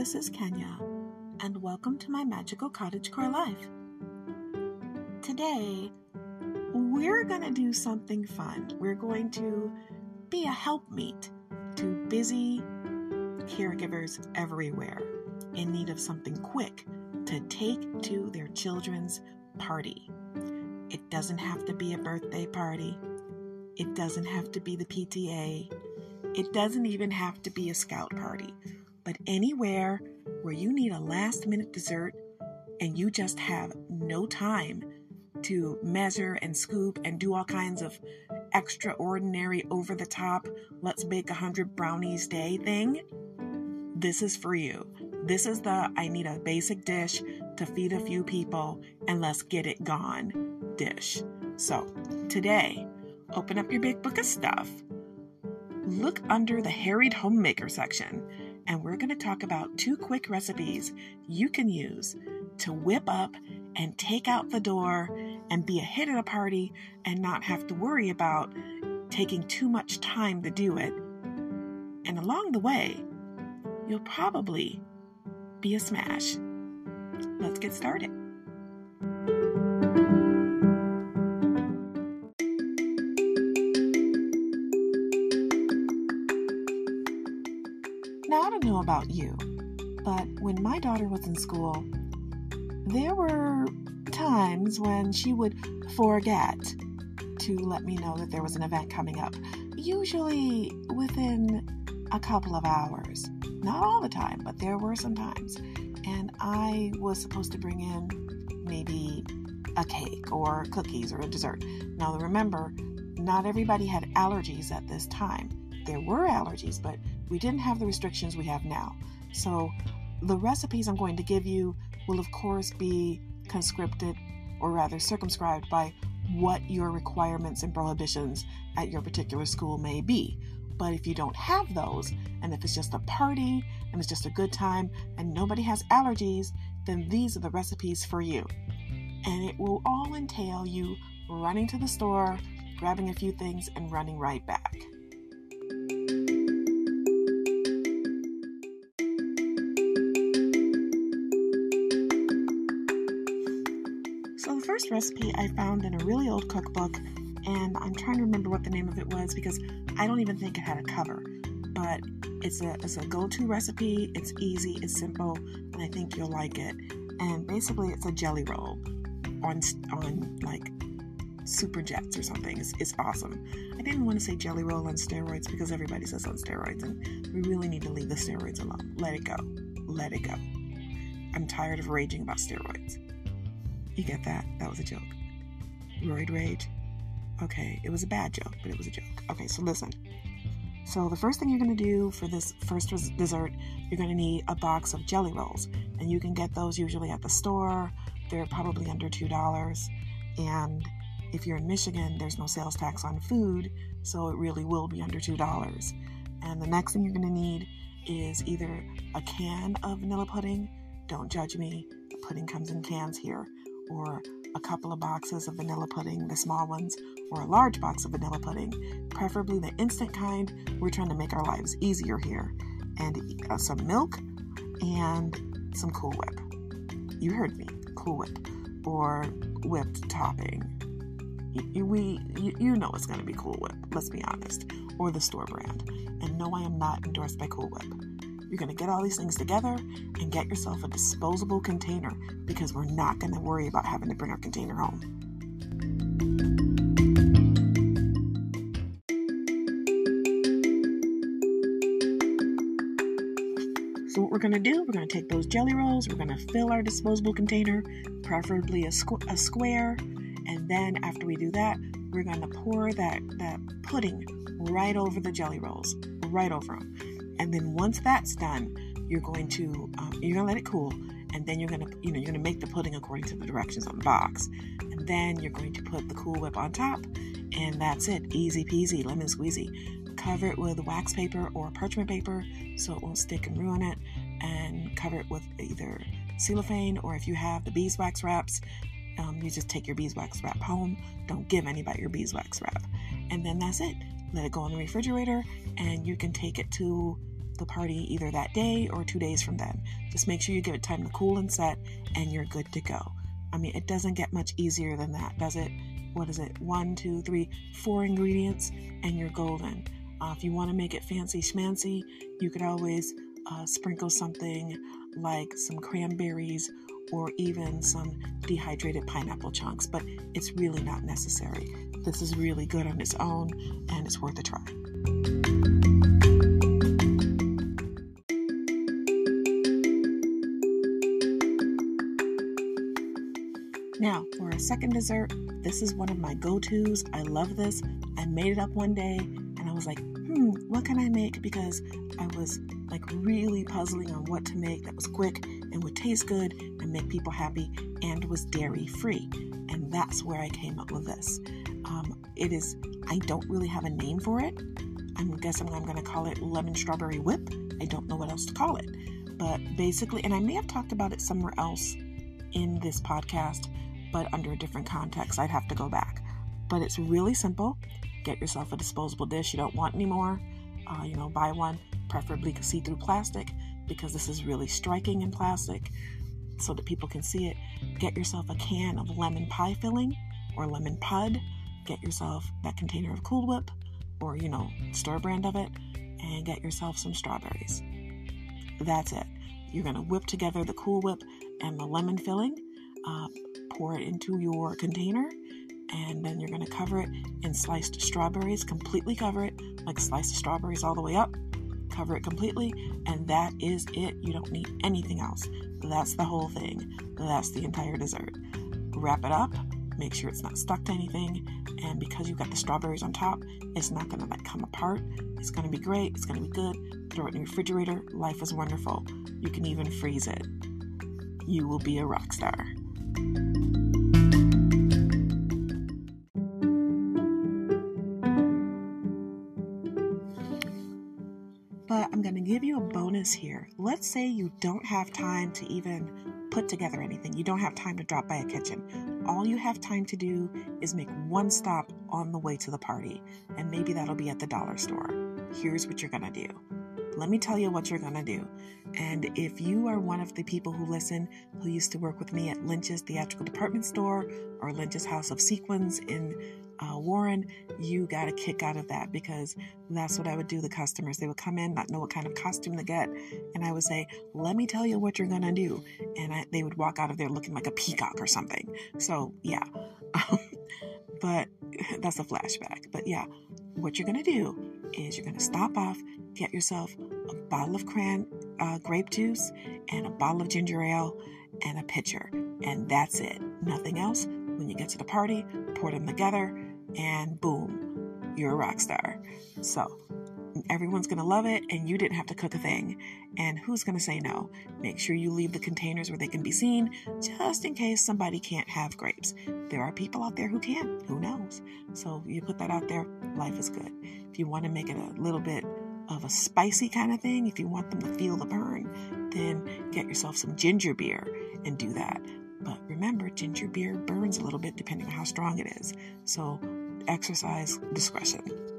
this is Kenya, and welcome to my magical cottagecore life. Today, we're going to do something fun. We're going to be a helpmeet to busy caregivers everywhere in need of something quick to take to their children's party. It doesn't have to be a birthday party. It doesn't have to be the PTA. It doesn't even have to be a scout party but anywhere where you need a last minute dessert and you just have no time to measure and scoop and do all kinds of extraordinary, over the top, let's bake a hundred brownies day thing, this is for you. This is the I need a basic dish to feed a few people and let's get it gone dish. So, today, open up your big book of stuff, look under the harried homemaker section, and we're going to talk about two quick recipes you can use to whip up and take out the door and be a hit at a party and not have to worry about taking too much time to do it. And along the way, you'll probably be a smash. Let's get started. About you, but when my daughter was in school, there were times when she would forget to let me know that there was an event coming up, usually within a couple of hours. Not all the time, but there were some times. And I was supposed to bring in maybe a cake or cookies or a dessert. Now, remember, not everybody had allergies at this time. There were allergies, but we didn't have the restrictions we have now. So the recipes I'm going to give you will, of course, be conscripted or rather circumscribed by what your requirements and prohibitions at your particular school may be. But if you don't have those, and if it's just a party and it's just a good time and nobody has allergies, then these are the recipes for you. And it will all entail you running to the store, grabbing a few things, and running right back. Recipe I found in a really old cookbook, and I'm trying to remember what the name of it was because I don't even think it had a cover. But it's a it's a go-to recipe. It's easy, it's simple, and I think you'll like it. And basically, it's a jelly roll on on like super jets or something. It's, it's awesome. I didn't want to say jelly roll on steroids because everybody says on steroids, and we really need to leave the steroids alone. Let it go. Let it go. I'm tired of raging about steroids. You get that? That was a joke. Roid rage. Okay, it was a bad joke, but it was a joke. Okay, so listen. So the first thing you're going to do for this first res- dessert, you're going to need a box of jelly rolls, and you can get those usually at the store. They're probably under two dollars, and if you're in Michigan, there's no sales tax on food, so it really will be under two dollars. And the next thing you're going to need is either a can of vanilla pudding. Don't judge me. The pudding comes in cans here or a couple of boxes of vanilla pudding, the small ones, or a large box of vanilla pudding, preferably the instant kind. We're trying to make our lives easier here. And uh, some milk and some Cool Whip. You heard me, Cool Whip, or whipped topping. You, we, you, know it's going to be Cool Whip, let's be honest, or the store brand. And no, I am not endorsed by Cool Whip. You're going to get all these things together and get yourself a disposable container because we're not going to worry about having to bring our container home. So, what we're going to do, we're going to take those jelly rolls, we're going to fill our disposable container, preferably a, squ- a square, and then after we do that, we're going to pour that, that pudding right over the jelly rolls, right over them. And then once that's done, you're going to um, you're gonna let it cool, and then you're gonna you know you're gonna make the pudding according to the directions on the box, and then you're going to put the Cool Whip on top, and that's it, easy peasy, lemon squeezy. Cover it with wax paper or parchment paper so it won't stick and ruin it, and cover it with either cellophane or if you have the beeswax wraps, um, you just take your beeswax wrap home. Don't give anybody your beeswax wrap, and then that's it. Let it go in the refrigerator, and you can take it to the party either that day or two days from then. Just make sure you give it time to cool and set, and you're good to go. I mean, it doesn't get much easier than that, does it? What is it? One, two, three, four ingredients, and you're golden. Uh, if you want to make it fancy schmancy, you could always uh, sprinkle something like some cranberries or even some dehydrated pineapple chunks, but it's really not necessary. This is really good on its own and it's worth a try. For a second dessert, this is one of my go tos. I love this. I made it up one day and I was like, hmm, what can I make? Because I was like really puzzling on what to make that was quick and would taste good and make people happy and was dairy free. And that's where I came up with this. Um, it is, I don't really have a name for it. I'm guessing I'm going to call it lemon strawberry whip. I don't know what else to call it. But basically, and I may have talked about it somewhere else in this podcast, but under a different context. I'd have to go back. But it's really simple. Get yourself a disposable dish you don't want anymore. Uh, you know, buy one, preferably see through plastic, because this is really striking in plastic so that people can see it. Get yourself a can of lemon pie filling or lemon pud. Get yourself that container of Cool Whip or, you know, store brand of it, and get yourself some strawberries. That's it. You're going to whip together the Cool Whip and the lemon filling. Uh, pour it into your container and then you're going to cover it in sliced strawberries, completely cover it, like sliced strawberries all the way up. Cover it completely, and that is it. You don't need anything else. That's the whole thing. That's the entire dessert. Wrap it up, make sure it's not stuck to anything, and because you've got the strawberries on top, it's not going to like come apart. It's going to be great, it's going to be good. Throw it in the refrigerator. Life is wonderful. You can even freeze it. You will be a rock star. I'm going to give you a bonus here. Let's say you don't have time to even put together anything, you don't have time to drop by a kitchen. All you have time to do is make one stop on the way to the party, and maybe that'll be at the dollar store. Here's what you're going to do let me tell you what you're going to do. And if you are one of the people who listen who used to work with me at Lynch's Theatrical Department Store or Lynch's House of Sequins in uh, Warren, you got a kick out of that because that's what I would do. The customers, they would come in, not know what kind of costume to get. And I would say, let me tell you what you're going to do. And I, they would walk out of there looking like a peacock or something. So, yeah. but that's a flashback. But yeah, what you're going to do is you're going to stop off, get yourself a bottle of cran uh, grape juice and a bottle of ginger ale and a pitcher. And that's it. Nothing else. When you get to the party, pour them together and boom, you're a rock star. So everyone's going to love it and you didn't have to cook a thing. And who's going to say no? Make sure you leave the containers where they can be seen just in case somebody can't have grapes. There are people out there who can, who knows? So you put that out there, life is good. If you want to make it a little bit of a spicy kind of thing, if you want them to feel the burn, then get yourself some ginger beer and do that. But remember, ginger beer burns a little bit depending on how strong it is. So exercise discretion.